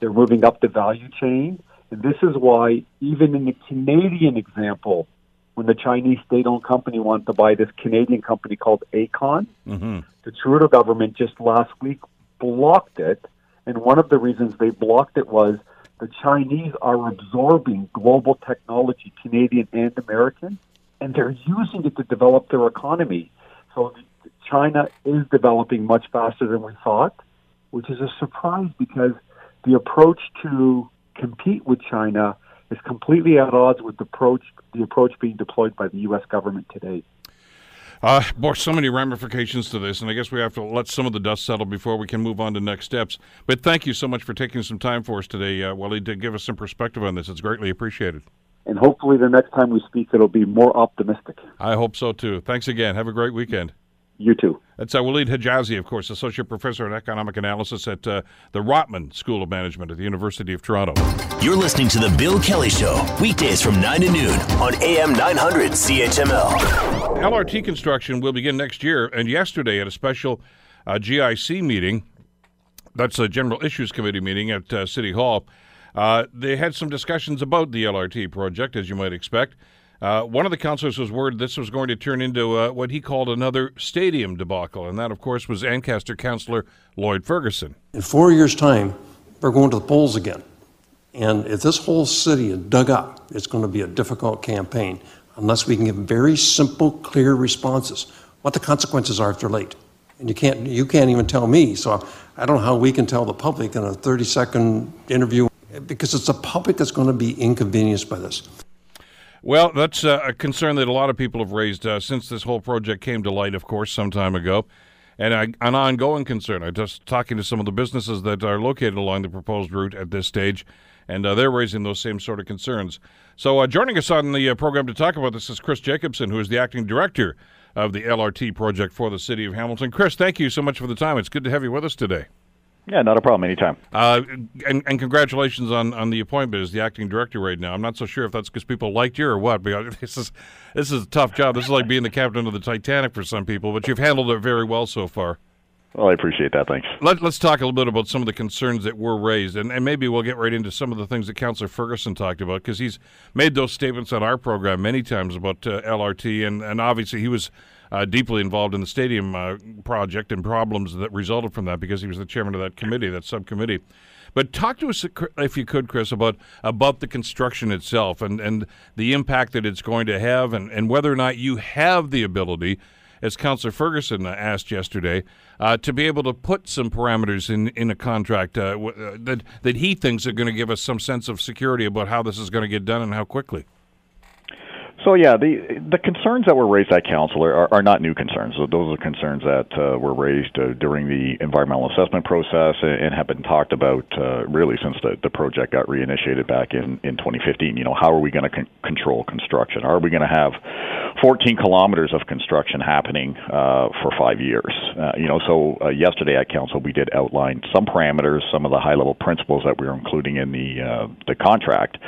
They're moving up the value chain. And this is why, even in the Canadian example, when the Chinese state owned company wanted to buy this Canadian company called Aecon, mm-hmm. the Trudeau government just last week blocked it. And one of the reasons they blocked it was the Chinese are absorbing global technology, Canadian and American, and they're using it to develop their economy. So China is developing much faster than we thought, which is a surprise because the approach to compete with China is completely at odds with the approach the approach being deployed by the U.S. government today. Uh, boy, so many ramifications to this, and I guess we have to let some of the dust settle before we can move on to next steps. But thank you so much for taking some time for us today, uh, Wally, to give us some perspective on this. It's greatly appreciated. And hopefully, the next time we speak, it'll be more optimistic. I hope so too. Thanks again. Have a great weekend. You too. That's uh, Walid Hejazi, of course, Associate Professor in Economic Analysis at uh, the Rotman School of Management at the University of Toronto. You're listening to The Bill Kelly Show, weekdays from 9 to noon on AM 900 CHML. LRT construction will begin next year, and yesterday at a special uh, GIC meeting, that's a General Issues Committee meeting at uh, City Hall, uh, they had some discussions about the LRT project, as you might expect. Uh, one of the councillors was worried this was going to turn into uh, what he called another stadium debacle, and that, of course, was Ancaster councillor Lloyd Ferguson. In four years' time, we're going to the polls again. And if this whole city is dug up, it's going to be a difficult campaign unless we can give very simple, clear responses. What the consequences are if they're late. And you can't, you can't even tell me. So I don't know how we can tell the public in a 30 second interview because it's the public that's going to be inconvenienced by this. Well, that's uh, a concern that a lot of people have raised uh, since this whole project came to light, of course, some time ago. And uh, an ongoing concern. I'm just talking to some of the businesses that are located along the proposed route at this stage, and uh, they're raising those same sort of concerns. So, uh, joining us on the uh, program to talk about this is Chris Jacobson, who is the acting director of the LRT project for the city of Hamilton. Chris, thank you so much for the time. It's good to have you with us today. Yeah, not a problem. Anytime. Uh, and, and congratulations on, on the appointment as the acting director right now. I'm not so sure if that's because people liked you or what. But this is this is a tough job. This is like being the captain of the Titanic for some people. But you've handled it very well so far. Well, I appreciate that. Thanks. Let, us talk a little bit about some of the concerns that were raised, and, and maybe we'll get right into some of the things that Councillor Ferguson talked about because he's made those statements on our program many times about uh, LRT, and, and obviously he was uh, deeply involved in the stadium uh, project and problems that resulted from that because he was the chairman of that committee, that subcommittee. But talk to us, if you could, Chris, about about the construction itself and, and the impact that it's going to have, and, and whether or not you have the ability, as Councillor Ferguson asked yesterday, uh, to be able to put some parameters in, in a contract uh, uh, that that he thinks are going to give us some sense of security about how this is going to get done and how quickly. So yeah, the the concerns that were raised by council are, are not new concerns. So those are concerns that uh, were raised uh, during the environmental assessment process and, have been talked about uh, really since the, the project got reinitiated back in, in 2015. You know, how are we going to con- control construction? Are we going to have 14 kilometers of construction happening uh, for five years? Uh, you know, so uh, yesterday at council we did outline some parameters, some of the high level principles that we are including in the the contract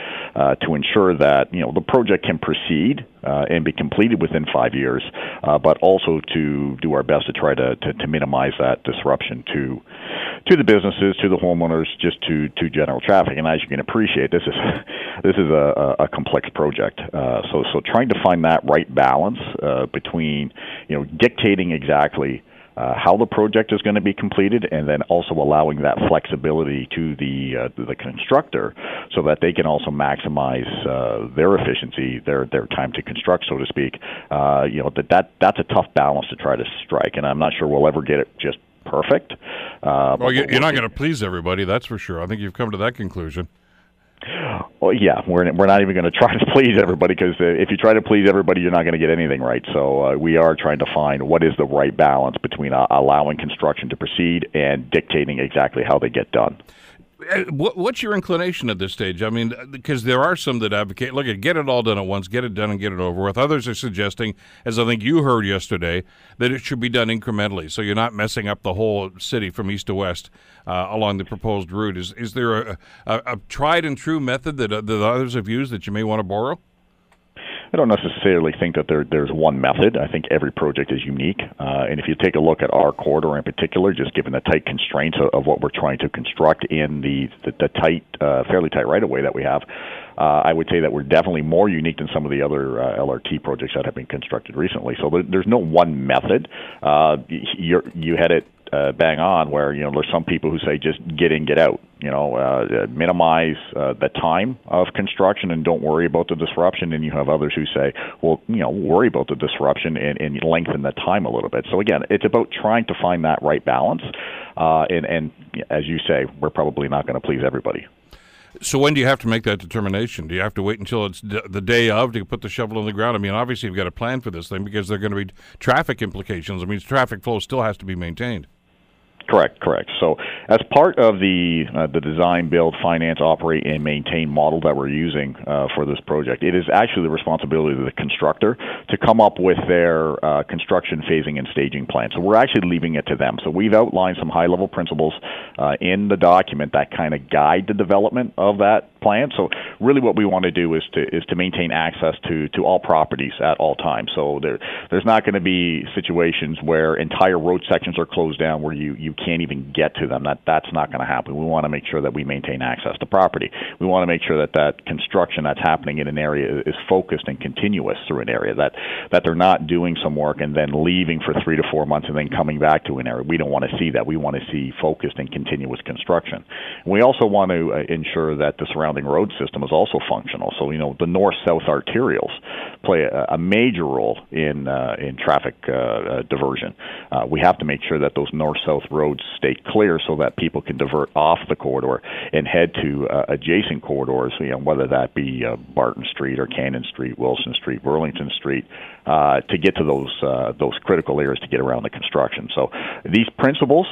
to ensure that you know the project can proceed uh, and be completed within five years, uh, but also to do our best to try to, to, to, minimize that disruption to to the businesses, to the homeowners, just to, to general traffic. And as you can appreciate, this is this is a, a complex project. Uh, so so trying to find that right balance uh, between you know dictating exactly uh, how the project is going to be completed, and then also allowing that flexibility to the uh, the constructor, so that they can also maximize uh, their efficiency, their their time to construct, so to speak. Uh, you know that that that's a tough balance to try to strike, and I'm not sure we'll ever get it just perfect. Uh, well, you're not going to please everybody, that's for sure. I think you've come to that conclusion. Well, yeah, we're we're not even going to try to please everybody because uh, if you try to please everybody, you're not going to get anything right. So uh, we are trying to find what is the right balance between uh, allowing construction to proceed and dictating exactly how they get done. Uh, what's your inclination at this stage? I mean, because there are some that advocate, look, at get it all done at once, get it done and get it over with. Others are suggesting, as I think you heard yesterday, that it should be done incrementally, so you're not messing up the whole city from east to west uh, along the proposed route. Is is there a, a, a tried and true method that, uh, that others have used that you may want to borrow? I don't necessarily think that there, there's one method. I think every project is unique. Uh, and if you take a look at our corridor in particular, just given the tight constraints of, of what we're trying to construct in the, the, the tight, uh, fairly tight right of way that we have, uh, I would say that we're definitely more unique than some of the other uh, LRT projects that have been constructed recently. So there, there's no one method. Uh, you you had it uh, bang on where you know there's some people who say just get in get out you know uh, minimize uh, the time of construction and don't worry about the disruption and you have others who say well you know worry about the disruption and, and lengthen the time a little bit so again it's about trying to find that right balance uh, and and as you say we're probably not going to please everybody so when do you have to make that determination? Do you have to wait until it's d- the day of to put the shovel in the ground? I mean, obviously you've got a plan for this thing because there are going to be traffic implications. I mean, traffic flow still has to be maintained. Correct, correct. So, as part of the uh, the design, build, finance, operate, and maintain model that we're using uh, for this project, it is actually the responsibility of the constructor to come up with their uh, construction phasing and staging plan. So, we're actually leaving it to them. So, we've outlined some high level principles uh, in the document that kind of guide the development of that plan. So, really, what we want to do is to is to maintain access to to all properties at all times. So, there there's not going to be situations where entire road sections are closed down where you you can't even get to them. That that's not going to happen. We want to make sure that we maintain access to property. We want to make sure that that construction that's happening in an area is focused and continuous through an area. That that they're not doing some work and then leaving for three to four months and then coming back to an area. We don't want to see that. We want to see focused and continuous construction. And we also want to uh, ensure that the surrounding road system is also functional. So you know the north-south arterials play a, a major role in uh, in traffic uh, uh diversion. Uh, we have to make sure that those north-south roads stay clear so that people can divert off the corridor and head to uh, adjacent corridors, you know, whether that be uh, Barton Street or Cannon Street, Wilson Street, Burlington Street, uh, to get to those uh, those critical areas to get around the construction. So these principles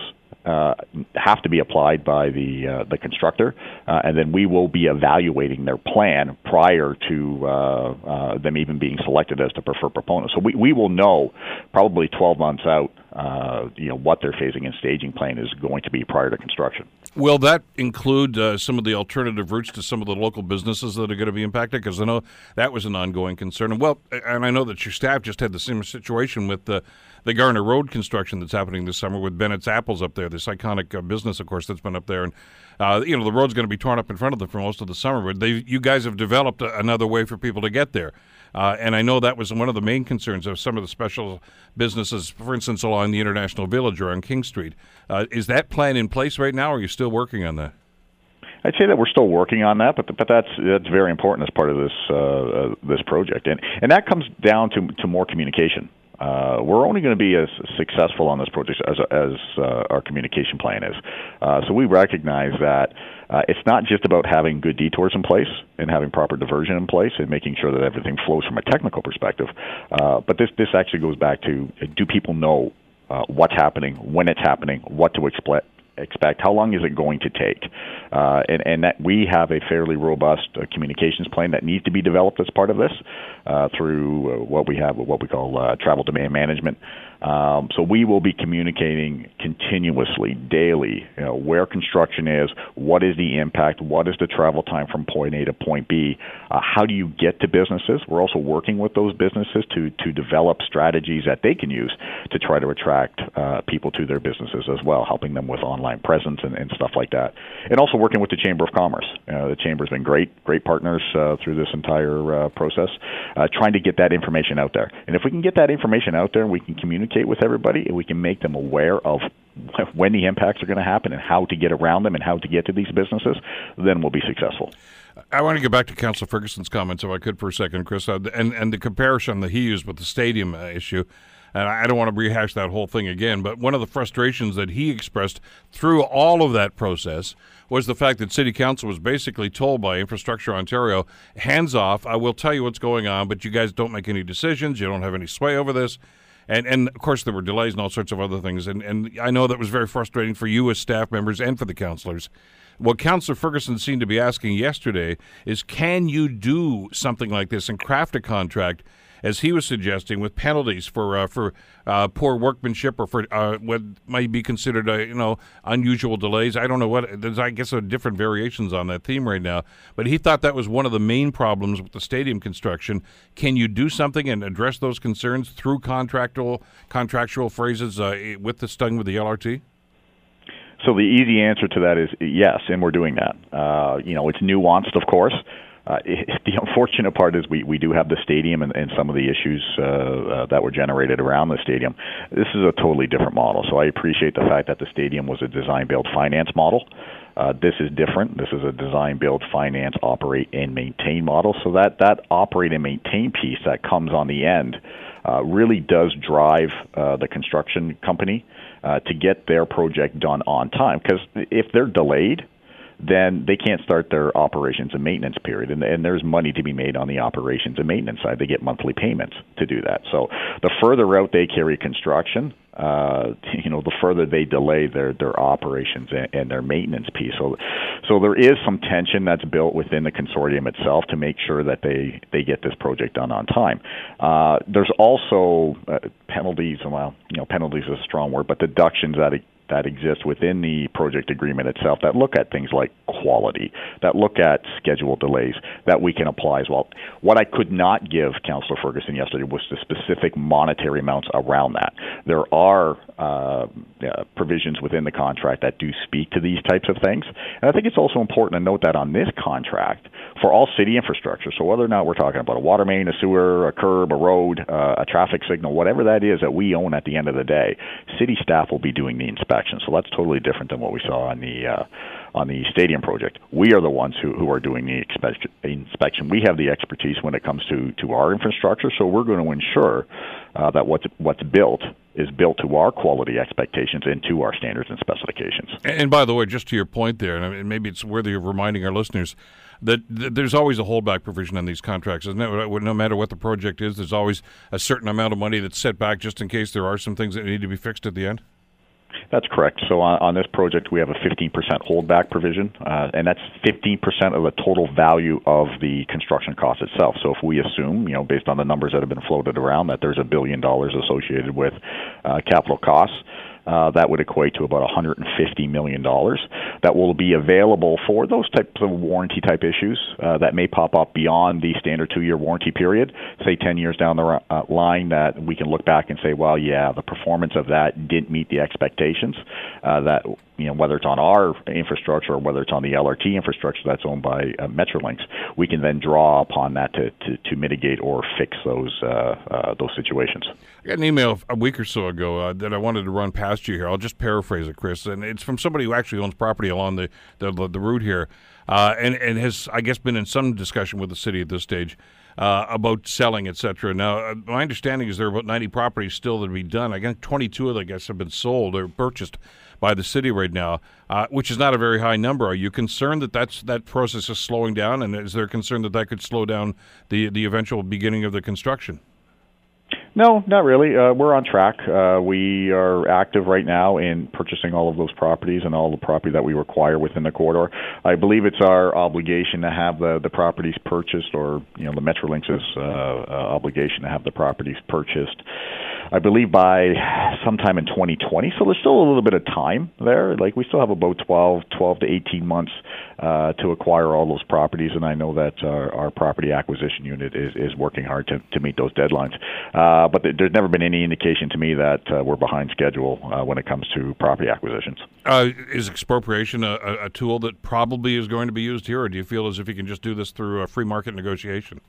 uh, have to be applied by the uh, the constructor, uh, and then we will be evaluating their plan prior to uh, uh, them even being selected as the preferred proponent. So we, we will know probably 12 months out, uh, you know, what their phasing and staging plan is going to be prior to construction. Will that include some of the alternative routes to some of the local businesses that are going to be impacted? Because I know that was an ongoing concern. And well, and I know that your staff just had the same situation with the the Garner Road construction that's happening this summer with Bennett's Apples up there, this iconic uh, business, of course, that's been up there. And, uh, you know, the road's going to be torn up in front of them for most of the summer, but they, you guys have developed a, another way for people to get there. Uh, and I know that was one of the main concerns of some of the special businesses, for instance, along the International Village or on King Street. Uh, is that plan in place right now, or are you still working on that? I'd say that we're still working on that, but but that's that's very important as part of this uh, uh, this project, and and that comes down to to more communication uh, we're only going to be as successful on this project as, as uh, our communication plan is. Uh, so we recognize that uh, it's not just about having good detours in place and having proper diversion in place and making sure that everything flows from a technical perspective. Uh, but this this actually goes back to do people know uh, what's happening, when it's happening, what to expect, expect? How long is it going to take? Uh, and, and that we have a fairly robust uh, communications plan that needs to be developed as part of this uh, through uh, what we have, what we call uh, travel demand management. Um, so we will be communicating continuously, daily, you know, where construction is, what is the impact, what is the travel time from point A to point B, uh, how do you get to businesses. We're also working with those businesses to to develop strategies that they can use to try to attract uh, people to their businesses as well, helping them with online presence and, and stuff like that, and also working with the Chamber of Commerce. Uh, the Chamber's been great, great partners uh, through this entire uh, process, uh, trying to get that information out there. And if we can get that information out there, and we can communicate communicate with everybody and we can make them aware of when the impacts are going to happen and how to get around them and how to get to these businesses, then we'll be successful. I want to get back to Council Ferguson's comments, if I could, for a second, Chris, uh, and and the comparison that he used with the stadium uh, issue. And I don't want to rehash that whole thing again, but one of the frustrations that he expressed through all of that process was the fact that City Council was basically told by Infrastructure Ontario, hands off, I will tell you what's going on, but you guys don't make any decisions, you don't have any sway over this and and of course there were delays and all sorts of other things. And and I know that was very frustrating for you as staff members and for the councillors. What Councillor Ferguson seemed to be asking yesterday is, can you do something like this and craft a contract? as he was suggesting, with penalties for uh, for uh, poor workmanship or for uh, what might be considered, uh, you know, unusual delays. I don't know what. There's, I guess, there are different variations on that theme right now. But he thought that was one of the main problems with the stadium construction. Can you do something and address those concerns through contractual contractual phrases uh, with the stung with the LRT? So the easy answer to that is yes, and we're doing that. Uh, you know, it's nuanced, of course. Uh, the unfortunate part is we, we do have the stadium and, and some of the issues uh, uh, that were generated around the stadium. This is a totally different model. So I appreciate the fact that the stadium was a design, build, finance model. Uh, this is different. This is a design, build, finance, operate, and maintain model. So that that operate and maintain piece that comes on the end uh, really does drive uh, the construction company uh, to get their project done on time. Because if they're delayed, then they can't start their operations and maintenance period. And, and there's money to be made on the operations and maintenance side. They get monthly payments to do that. So the further out they carry construction, uh, you know, the further they delay their their operations and, and their maintenance piece. So, so there is some tension that's built within the consortium itself to make sure that they they get this project done on time. Uh, there's also uh, penalties. Well, you know, penalties is a strong word, but deductions that that exist within the project agreement itself that look at things like quality, that look at schedule delays that we can apply as well. What I could not give Councillor Ferguson yesterday was the specific monetary amounts around that. There are uh, uh, provisions within the contract that do speak to these types of things. And I think it's also important to note that on this contract, for all city infrastructure, so whether or not we're talking about a water main, a sewer, a curb, a road, uh, a traffic signal, whatever that is that we own at the end of the day, city staff will be doing the inspection. So that's totally different than what we saw on the uh, on the stadium project. We are the ones who, who are doing the inspection. We have the expertise when it comes to, to our infrastructure, so we're going to ensure uh, that what's, what's built is built to our quality expectations and to our standards and specifications. And by the way, just to your point there, and maybe it's worthy of reminding our listeners that, there's always a holdback provision on these contracts? No matter what the project is, there's always a certain amount of money that's set back just in case there are some things that need to be fixed at the end. That's correct. So on, on this project, we have a 15% holdback provision, uh, and that's 15% of the total value of the construction cost itself. So if we assume, you know, based on the numbers that have been floated around, that there's a billion dollars associated with uh, capital costs, uh, that would equate to about 150 million dollars that will be available for those types of warranty type issues uh, that may pop up beyond the standard two-year warranty period. Say 10 years down the uh, line, that we can look back and say, well, yeah, the performance of that didn't meet the expectations. Uh, that you know, whether it's on our infrastructure or whether it's on the LRT infrastructure that's owned by uh, Metrolinx, we can then draw upon that to, to, to mitigate or fix those uh, uh, those situations. I got an email a week or so ago uh, that I wanted to run past you here. I'll just paraphrase it, Chris, and it's from somebody who actually owns property along the the, the route here, uh, and and has I guess been in some discussion with the city at this stage. Uh, about selling, etc. Now, uh, my understanding is there are about 90 properties still to be done. I guess 22 of them, I guess, have been sold or purchased by the city right now, uh, which is not a very high number. Are you concerned that that's, that process is slowing down, and is there concern that that could slow down the the eventual beginning of the construction? No, not really. Uh, we're on track. Uh, we are active right now in purchasing all of those properties and all the property that we require within the corridor. I believe it's our obligation to have the, the properties purchased, or you know, the Metrolinx's uh, uh, obligation to have the properties purchased I believe by sometime in 2020. So there's still a little bit of time there. Like we still have about 12, 12 to 18 months uh, to acquire all those properties, and I know that our, our property acquisition unit is, is working hard to, to meet those deadlines. Uh, but there's never been any indication to me that uh, we're behind schedule uh, when it comes to property acquisitions. Uh, is expropriation a, a tool that probably is going to be used here, or do you feel as if you can just do this through a free market negotiation?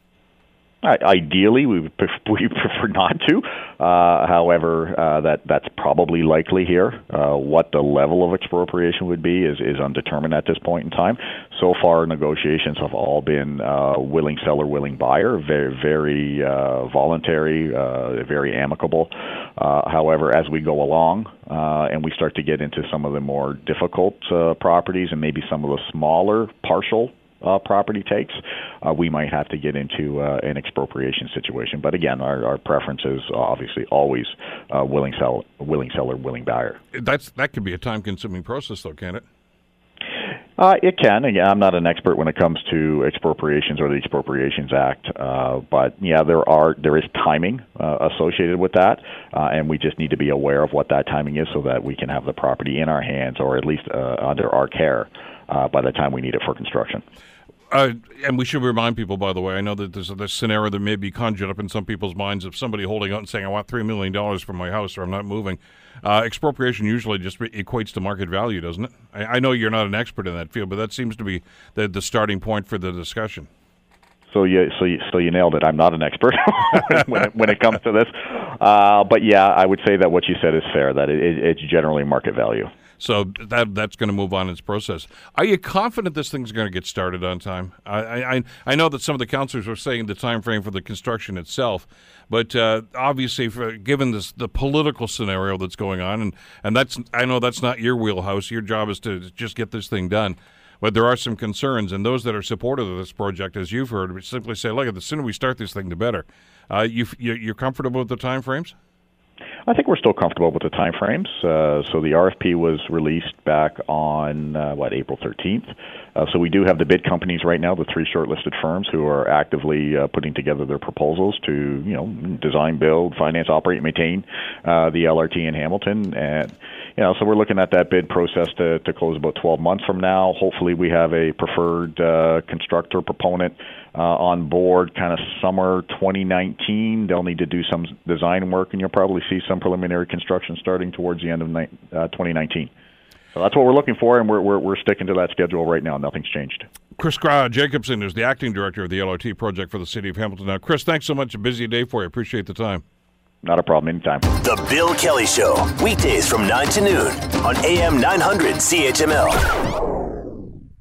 Ideally, we would we prefer not to. Uh, however, uh, that that's probably likely here. Uh, what the level of expropriation would be is, is undetermined at this point in time. So far, negotiations have all been uh, willing seller, willing buyer, very very uh, voluntary, uh, very amicable. however, as we go along and we start to get into some of the more difficult properties and maybe some of the smaller partial uh, property takes, uh, we might have to get into uh, an expropriation situation. But again, our, our preference is obviously always uh, willing sell, willing seller, willing buyer. That's that could be a time-consuming process, though, can it? Uh, it can. Again, I'm not an expert when it comes to expropriations or the Expropriations Act, uh, but yeah, there are there is timing uh, associated with that, uh, and we just need to be aware of what that timing is so that we can have the property in our hands or at least uh, under our care uh, by the time we need it for construction. Uh, and we should remind people, by the way, I know that there's this scenario that may be conjured up in some people's minds of somebody holding out and saying, I want $3 million for my house or I'm not moving. Uh, expropriation usually just equates to market value, doesn't it? I, I, know you're not an expert in that field, but that seems to be the, the starting point for the discussion. So you, so you, so you nailed it. I'm not an expert when, it, when it comes to this, uh, but yeah, I would say that what you said is fair. That it, it, it's generally market value. So that that's going to move on its process. Are you confident this thing's going to get started on time? I, I I know that some of the councillors are saying the time frame for the construction itself, but uh, obviously, for, given this the political scenario that's going on, and and that's I know that's not your wheelhouse. Your job is to just get this thing done. But there are some concerns, and those that are supportive of this project, as you've heard, simply say, "Look, the sooner we start this thing, the better." Uh, you you're comfortable with the time frames? I think we're still comfortable with the timeframes. Uh, so the RFP was released back on uh, what April 13th. Uh, so we do have the bid companies right now, the three shortlisted firms who are actively uh, putting together their proposals to you know design, build, finance, operate, and maintain uh, the LRT in Hamilton. And you know, so we're looking at that bid process to, to close about 12 months from now. Hopefully, we have a preferred uh, constructor proponent uh, on board kind of summer 2019. They'll need to do some design work, and you'll probably see some preliminary construction starting towards the end of ni- uh, 2019. So that's what we're looking for, and we're, we're, we're sticking to that schedule right now. Nothing's changed. Chris Jacobson is the acting director of the LRT project for the city of Hamilton. Now, Chris, thanks so much. A busy day for you. Appreciate the time. Not a problem. Anytime. The Bill Kelly Show, weekdays from 9 to noon on AM 900 CHML.